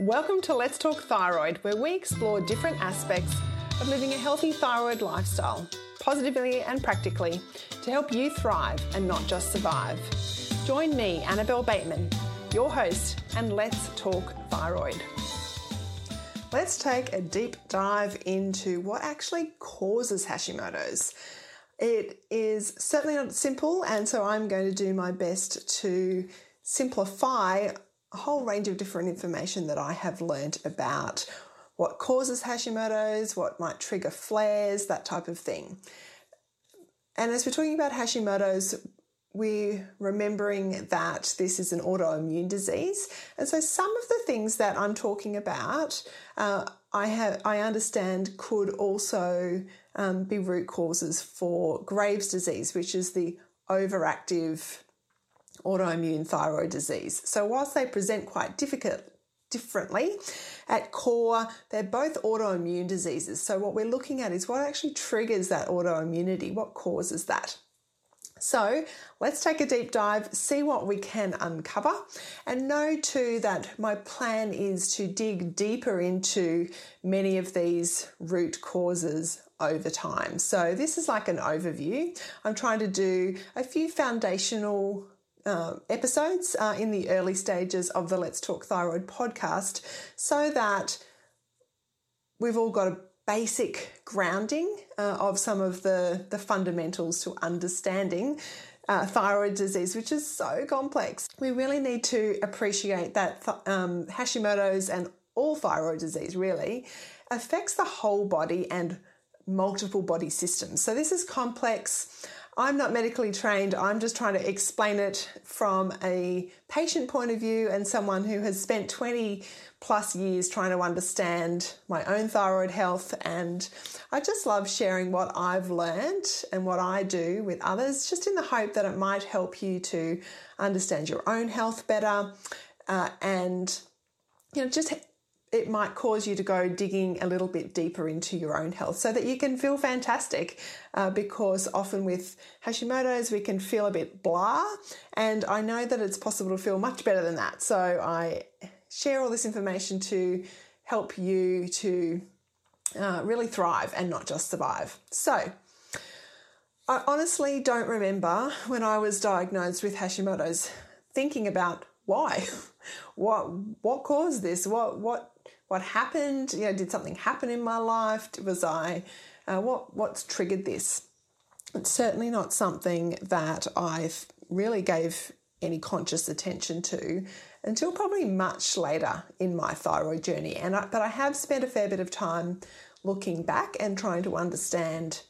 Welcome to Let's Talk Thyroid, where we explore different aspects of living a healthy thyroid lifestyle, positively and practically, to help you thrive and not just survive. Join me, Annabelle Bateman, your host, and let's talk thyroid. Let's take a deep dive into what actually causes Hashimoto's. It is certainly not simple, and so I'm going to do my best to simplify a whole range of different information that I have learned about what causes Hashimoto's, what might trigger flares, that type of thing. And as we're talking about Hashimoto's, we're remembering that this is an autoimmune disease. And so some of the things that I'm talking about, uh, I have, I understand could also um, be root causes for Graves' disease, which is the overactive autoimmune thyroid disease. So, whilst they present quite difficult, differently, at core, they're both autoimmune diseases. So, what we're looking at is what actually triggers that autoimmunity, what causes that. So let's take a deep dive, see what we can uncover, and know too that my plan is to dig deeper into many of these root causes over time. So this is like an overview. I'm trying to do a few foundational uh, episodes uh, in the early stages of the Let's Talk Thyroid podcast so that we've all got a basic grounding uh, of some of the, the fundamentals to understanding uh, thyroid disease, which is so complex. We really need to appreciate that th- um, Hashimoto's and all thyroid disease really affects the whole body and multiple body systems. So this is complex. I'm not medically trained. I'm just trying to explain it from a patient point of view and someone who has spent 20 plus years trying to understand my own thyroid health. And I just love sharing what I've learned and what I do with others, just in the hope that it might help you to understand your own health better uh, and, you know, just it might cause you to go digging a little bit deeper into your own health so that you can feel fantastic. Uh, because often with Hashimoto's, we can feel a bit blah, and I know that it's possible to feel much better than that. So I share all this information to help you to uh, really thrive and not just survive. So, I honestly don't remember when I was diagnosed with Hashimoto's thinking about why, what what caused this, what what what happened? You know, did something happen in my life? Was I, uh, what, what's triggered this? It's certainly not something that I've really gave any conscious attention to until probably much later in my thyroid journey. And I, but I have spent a fair bit of time looking back and trying to understand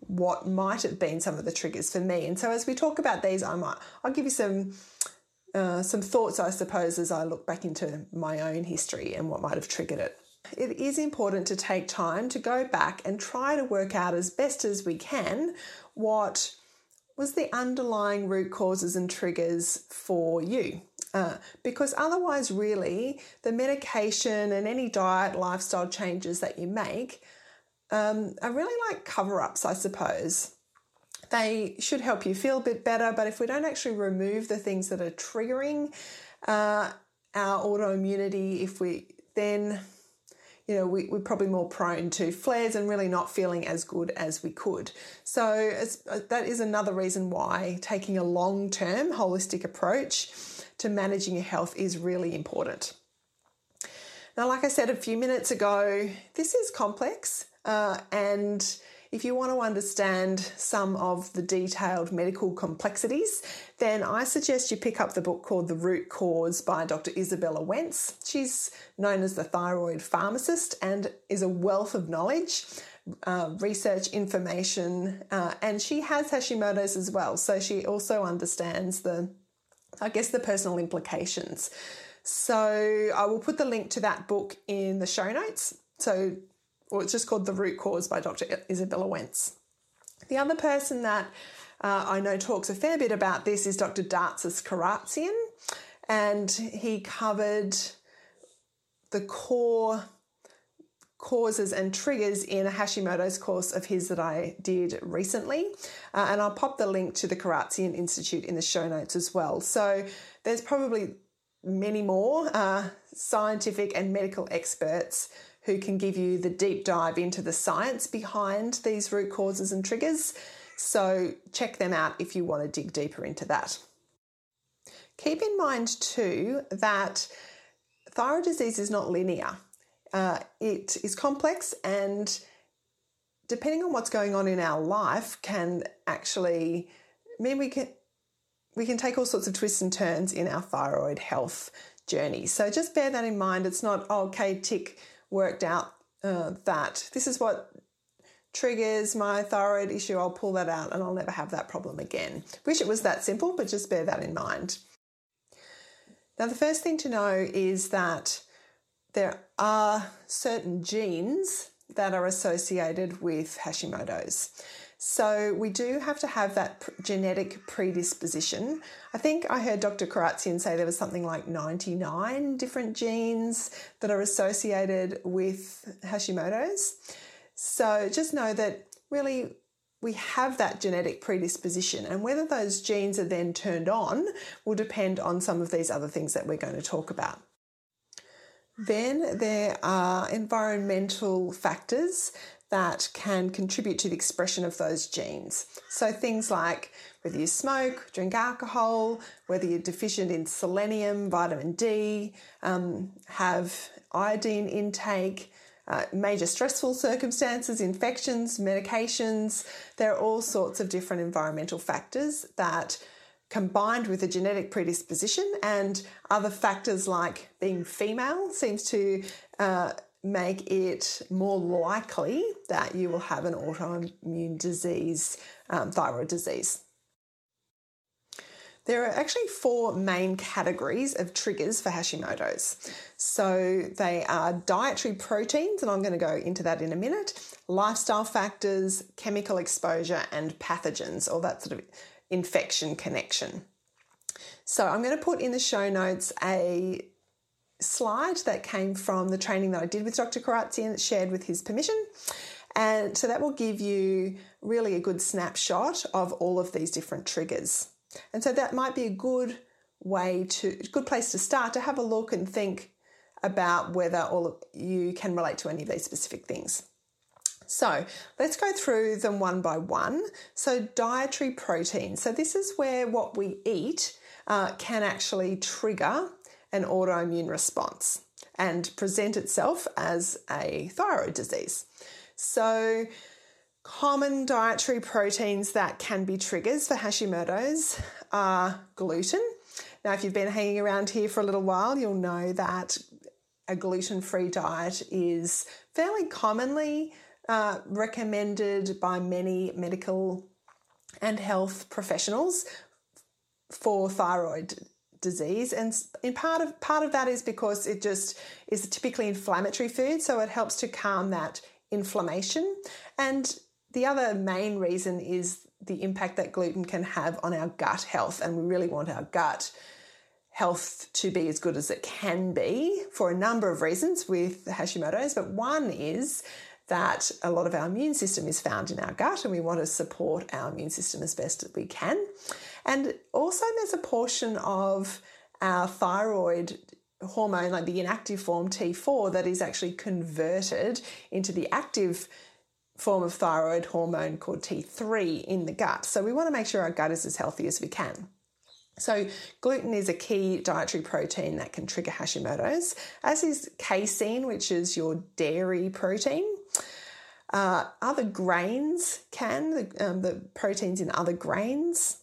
what might have been some of the triggers for me. And so as we talk about these, I might I'll give you some uh, some thoughts, I suppose, as I look back into my own history and what might have triggered it. It is important to take time to go back and try to work out as best as we can what was the underlying root causes and triggers for you. Uh, because otherwise, really, the medication and any diet, lifestyle changes that you make um, are really like cover ups, I suppose. They should help you feel a bit better, but if we don't actually remove the things that are triggering uh, our autoimmunity, if we then you know, we, are probably more prone to flares and really not feeling as good as we could. So, uh, that is another reason why taking a long term holistic approach to managing your health is really important. Now, like I said a few minutes ago, this is complex uh, and if you want to understand some of the detailed medical complexities, then I suggest you pick up the book called The Root Cause by Dr. Izabella Wentz. She's known as the thyroid pharmacist and is a wealth of knowledge. Uh, research information, uh, and she has Hashimoto's as well, so she also understands the, I guess, the personal implications. So I will put the link to that book in the show notes. So or it's just called The Root Cause by Dr. Izabella Wentz. The other person that uh, I know talks a fair bit about this is Dr. Datis Kharrazian, and he covered the core causes and triggers in a Hashimoto's course of his that I did recently. Uh, and I'll pop the link to the Karatsian Institute in the show notes as well. So there's probably many more uh, scientific and medical experts who can give you the deep dive into the science behind these root causes and triggers. So check them out if you want to dig deeper into that. Keep in mind too that thyroid disease is not linear. Uh, it is complex and depending on what's going on in our life can actually mean we can we can take all sorts of twists and turns in our thyroid health journey. So just bear that in mind. It's not oh, okay, tick worked out uh, that this is what triggers my thyroid issue. I'll pull that out and I'll never have that problem again. Wish it was that simple, but just bear that in mind. Now, the first thing to know is that there are certain genes that are associated with Hashimoto's. So we do have to have that genetic predisposition. I think I heard Dr. Kharrazian say there was something like 99 different genes that are associated with Hashimoto's. So just know that really we have that genetic predisposition, and whether those genes are then turned on will depend on some of these other things that we're going to talk about. Then there are environmental factors that can contribute to the expression of those genes. So things like whether you smoke, drink alcohol, whether you're deficient in selenium, vitamin D, um, have iodine intake, uh, major stressful circumstances, infections, medications. There are all sorts of different environmental factors that combined with a genetic predisposition and other factors like being female seems to uh, make it more likely that you will have an autoimmune disease, um, thyroid disease. There are actually four main categories of triggers for Hashimoto's. So they are dietary proteins, and I'm going to go into that in a minute, lifestyle factors, chemical exposure, and pathogens, or that sort of infection connection. So I'm going to put in the show notes a slide that came from the training that I did with Dr. Kharrazian, shared with his permission. And so that will give you really a good snapshot of all of these different triggers. And so that might be a good way to, good place to start to have a look and think about whether all you can relate to any of these specific things. So let's go through them one by one. So, dietary protein. So, this is where what we eat uh, can actually trigger an autoimmune response and present itself as a thyroid disease. So, common dietary proteins that can be triggers for Hashimoto's are gluten. Now, if you've been hanging around here for a little while, you'll know that a gluten free diet is fairly commonly uh, recommended by many medical and health professionals for thyroid disease and in part of part of that is because it just is a typically inflammatory food so it helps to calm that inflammation and the other main reason is the impact that gluten can have on our gut health and we really want our gut health to be as good as it can be for a number of reasons with Hashimoto's but one is that a lot of our immune system is found in our gut and we want to support our immune system as best as we can. And also, there's a portion of our thyroid hormone, like the inactive form T4, that is actually converted into the active form of thyroid hormone called T3 in the gut. So, we want to make sure our gut is as healthy as we can. So, gluten is a key dietary protein that can trigger Hashimoto's, as is casein, which is your dairy protein. Uh, other grains can, the, um, the proteins in other grains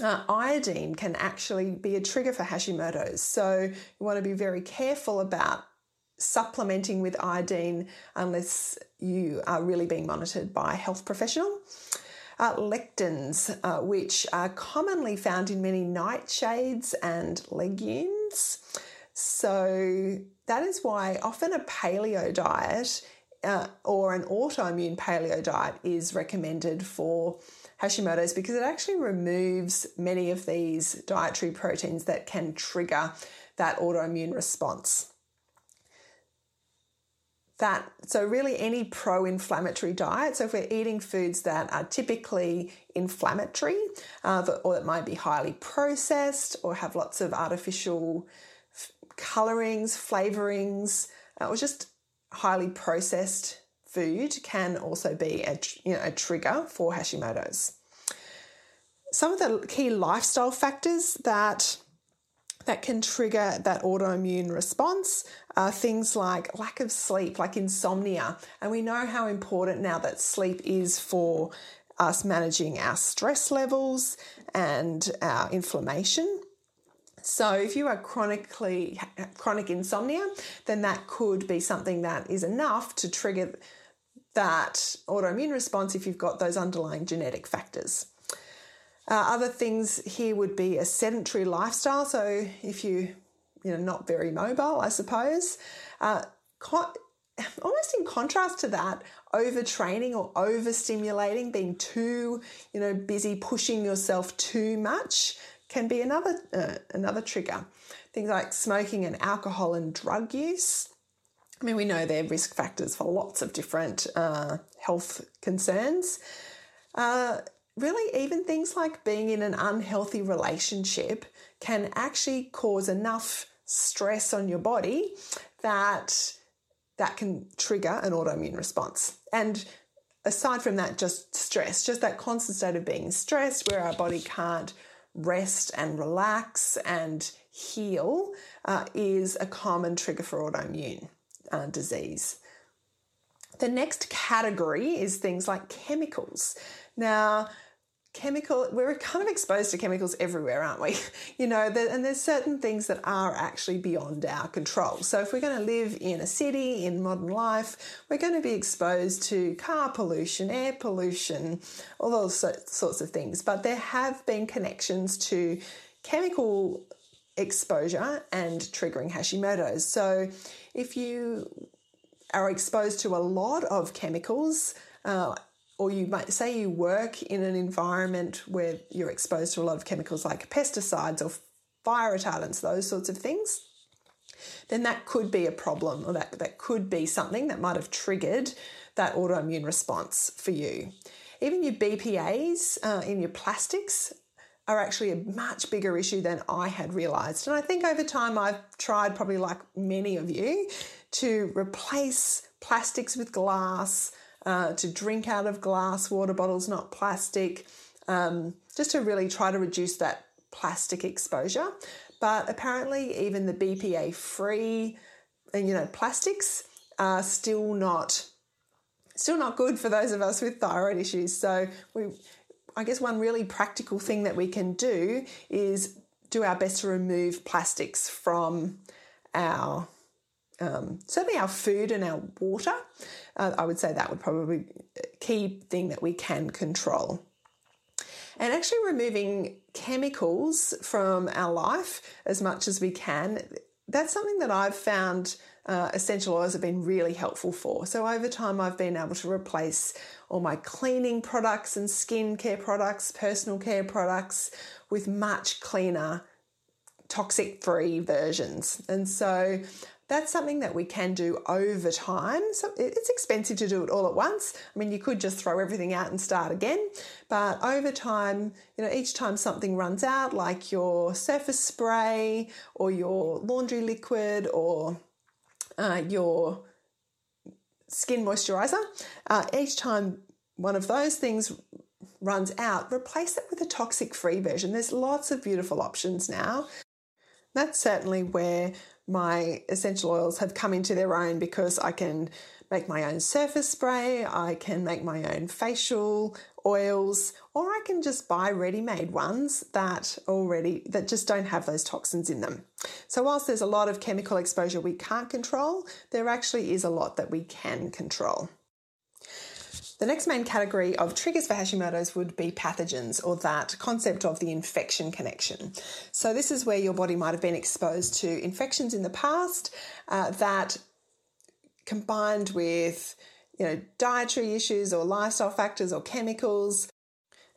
uh, iodine can actually be a trigger for Hashimoto's. So you want to be very careful about supplementing with iodine unless you are really being monitored by a health professional. Uh, lectins, uh, which are commonly found in many nightshades and legumes. So that is why often a paleo diet uh, or an autoimmune paleo diet is recommended for Hashimoto's because it actually removes many of these dietary proteins that can trigger that autoimmune response. That so really any pro-inflammatory diet. So if we're eating foods that are typically inflammatory, uh, or that might be highly processed or have lots of artificial colorings, flavorings, uh, or just highly processed food can also be a, you know, a trigger for Hashimoto's. Some of the key lifestyle factors that that can trigger that autoimmune response are things like lack of sleep, like insomnia. And we know how important now that sleep is for us managing our stress levels and our inflammation. So, if you are chronically chronic insomnia, then that could be something that is enough to trigger that autoimmune response if you've got those underlying genetic factors. Uh, other things here would be a sedentary lifestyle. So if you, you know, not very mobile, I suppose. Uh, almost in contrast to that, overtraining or overstimulating, being too, you know, busy, pushing yourself too much, can be another uh, another trigger. Things like smoking and alcohol and drug use. I mean, we know they're risk factors for lots of different uh, health concerns. Uh, really, even things like being in an unhealthy relationship can actually cause enough stress on your body that that can trigger an autoimmune response. And aside from that, just stress, just that constant state of being stressed where our body can't rest and relax and heal uh, is a common trigger for autoimmune uh, disease. The next category is things like chemicals. Now, chemical we're kind of exposed to chemicals everywhere aren't we you know and there's certain things that are actually beyond our control so if we're going to live in a city in modern life we're going to be exposed to car pollution air pollution all those sorts of things but there have been connections to chemical exposure and triggering hashimoto's so if you are exposed to a lot of chemicals uh, or you might say you work in an environment where you're exposed to a lot of chemicals like pesticides or fire retardants, those sorts of things, then that could be a problem or that, that could be something that might have triggered that autoimmune response for you. Even your BPAs uh, in your plastics are actually a much bigger issue than I had realized. And I think over time I've tried, probably like many of you, to replace plastics with glass uh, to drink out of glass water bottles, not plastic, um, just to really try to reduce that plastic exposure. But apparently, even the BPA free, you know, plastics are still not still not good for those of us with thyroid issues. So we, I guess, one really practical thing that we can do is do our best to remove plastics from our um, certainly our food and our water. Uh, I would say that would probably be a key thing that we can control. And actually removing chemicals from our life as much as we can, that's something that I've found uh, essential oils have been really helpful for. So over time, I've been able to replace all my cleaning products and skincare products, personal care products with much cleaner, toxic free versions. And so that's something that we can do over time. So it's expensive to do it all at once. I mean, you could just throw everything out and start again, but over time, you know, each time something runs out, like your surface spray or your laundry liquid or uh, your skin moisturizer, uh, each time one of those things runs out, replace it with a toxic free version. There's lots of beautiful options now. That's certainly where my essential oils have come into their own because I can make my own surface spray, I can make my own facial oils, or I can just buy ready-made ones that already that just don't have those toxins in them. So whilst there's a lot of chemical exposure we can't control, there actually is a lot that we can control. The next main category of triggers for Hashimoto's would be pathogens or that concept of the infection connection. So, this is where your body might have been exposed to infections in the past uh, that combined with you know dietary issues or lifestyle factors or chemicals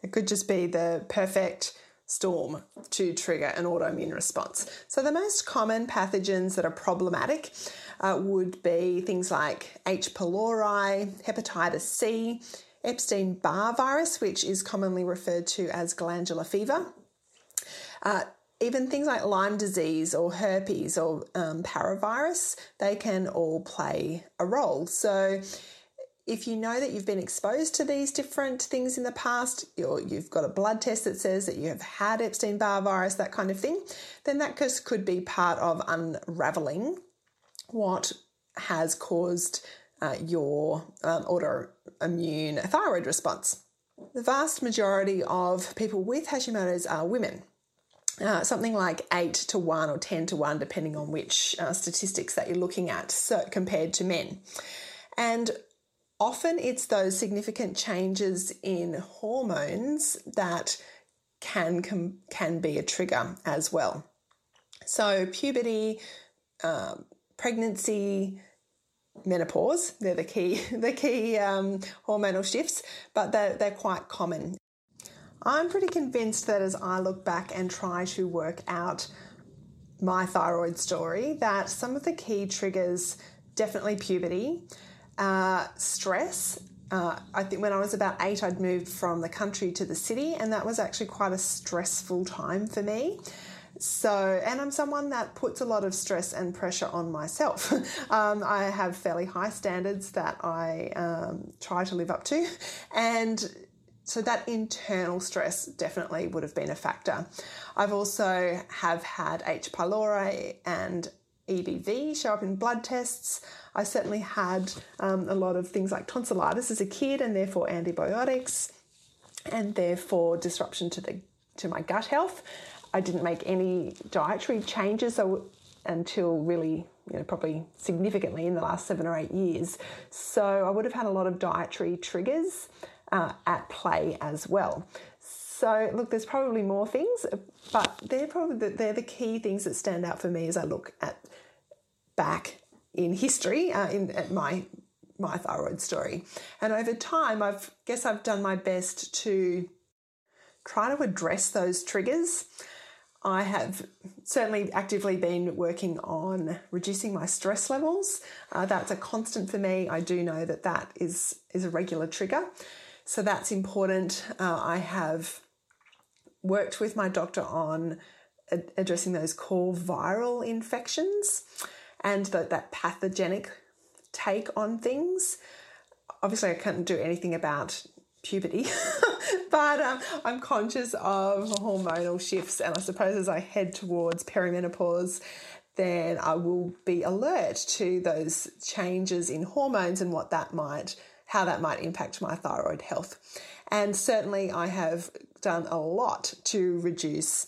it could just be the perfect storm to trigger an autoimmune response. So, the most common pathogens that are problematic uh, would be things like H. pylori, hepatitis C, Epstein Barr virus, which is commonly referred to as glandular fever. Uh, even things like Lyme disease or herpes or um, parvovirus, they can all play a role. So, if you know that you've been exposed to these different things in the past, or you've got a blood test that says that you have had Epstein Barr virus, that kind of thing, then that could be part of unraveling what has caused uh, your um, autoimmune thyroid response. The vast majority of people with Hashimoto's are women. Uh, something like 8 to 1 or 10 to 1, depending on which uh, statistics that you're looking at, so compared to men. And often it's those significant changes in hormones that can, can, can be a trigger as well. So, puberty, um, pregnancy, menopause, they're the key, the key um, hormonal shifts, but they're, they're quite common. I'm pretty convinced that as I look back and try to work out my thyroid story, that some of the key triggers definitely puberty, uh, stress. Uh, I think when I was about eight, I'd moved from the country to the city, and that was actually quite a stressful time for me. So, and I'm someone that puts a lot of stress and pressure on myself. um, I have fairly high standards that I um, try to live up to, and so that internal stress definitely would have been a factor. I've also have had H. pylori and EBV show up in blood tests. I certainly had um, a lot of things like tonsillitis as a kid, and therefore antibiotics, and therefore disruption to the to my gut health. I didn't make any dietary changes until really, you know, probably significantly in the last seven or eight years. So I would have had a lot of dietary triggers uh, at play as well. So look, there's probably more things, but they're probably the, they're the key things that stand out for me as I look at back in history uh, in at my my thyroid story. And over time, I've guess I've done my best to try to address those triggers. I have certainly actively been working on reducing my stress levels. Uh, that's a constant for me. I do know that that is is a regular trigger, so that's important. Uh, I have worked with my doctor on ad- addressing those core viral infections and the, that pathogenic take on things. Obviously, I can't do anything about puberty, but um, I'm conscious of hormonal shifts, and I suppose as I head towards perimenopause, then I will be alert to those changes in hormones and what that might, how that might impact my thyroid health. And certainly, I have done a lot to reduce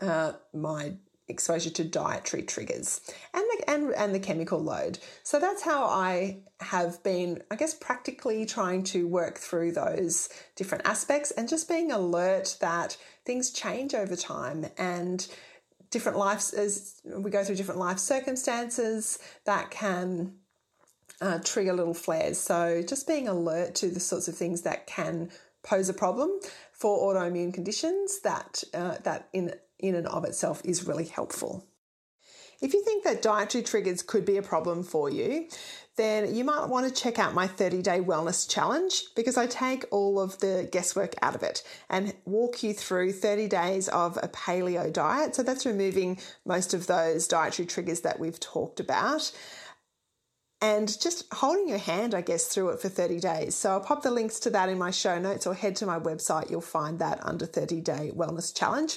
uh, my exposure to dietary triggers and the, and, and the chemical load. So that's how I have been, I guess, practically trying to work through those different aspects and just being alert that things change over time and different lives as we go through different life circumstances that can uh, trigger little flares. So just being alert to the sorts of things that can pose a problem for autoimmune conditions that uh, that in in and of itself is really helpful. If you think that dietary triggers could be a problem for you, then you might want to check out my 30 day wellness challenge because I take all of the guesswork out of it and walk you through 30 days of a paleo diet. So that's removing most of those dietary triggers that we've talked about and just holding your hand, I guess, through it for 30 days. So I'll pop the links to that in my show notes or head to my website. You'll find that under 30 Day Wellness Challenge.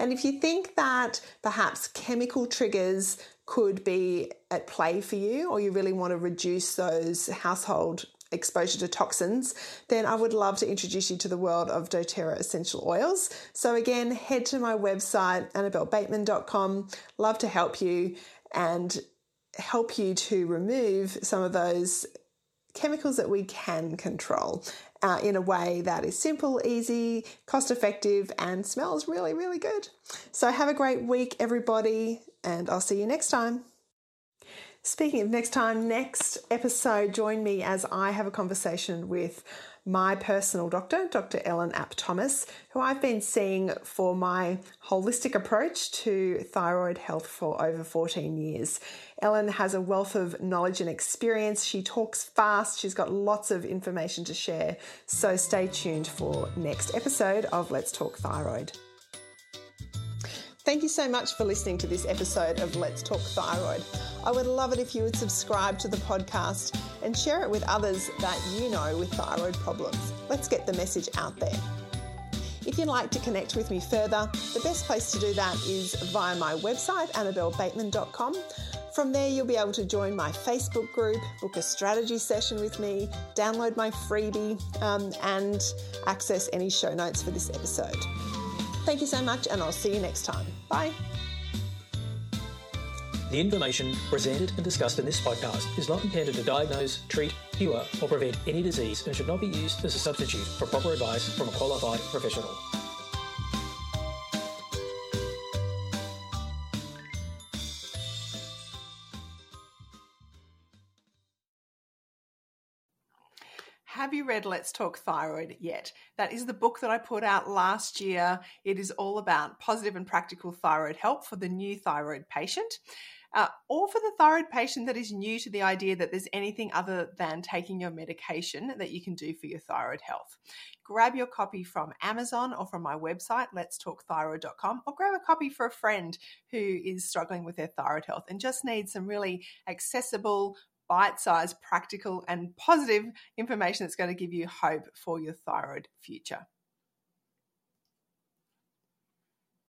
And if you think that perhaps chemical triggers could be at play for you, or you really want to reduce those household exposure to toxins, then I would love to introduce you to the world of doTERRA essential oils. So again, head to my website, annabellebateman.com. Love to help you and help you to remove some of those chemicals that we can control uh, in a way that is simple, easy, cost effective, and smells really, really good. So, have a great week, everybody, and I'll see you next time. Speaking of next time, next episode, join me as I have a conversation with my personal doctor, Dr. Ellen App Thomas, who I've been seeing for my holistic approach to thyroid health for over 14 years. Ellen has a wealth of knowledge and experience. She talks fast, she's got lots of information to share. So stay tuned for next episode of Let's Talk Thyroid. Thank you so much for listening to this episode of Let's Talk Thyroid. I would love it if you would subscribe to the podcast and share it with others that you know with thyroid problems. Let's get the message out there. If you'd like to connect with me further, the best place to do that is via my website, annabellebateman.com. From there, you'll be able to join my Facebook group, book a strategy session with me, download my freebie, um, and access any show notes for this episode. Thank you so much, and I'll see you next time. Bye. The information presented and discussed in this podcast is not intended to diagnose, treat, cure, or prevent any disease and should not be used as a substitute for proper advice from a qualified professional. Have you read Let's Talk Thyroid yet? That is the book that I put out last year. It is all about positive and practical thyroid help for the new thyroid patient. Uh, or for the thyroid patient that is new to the idea that there's anything other than taking your medication that you can do for your thyroid health. Grab your copy from Amazon or from my website, letstalkthyroid.com, or grab a copy for a friend who is struggling with their thyroid health and just needs some really accessible, bite sized, practical, and positive information that's going to give you hope for your thyroid future.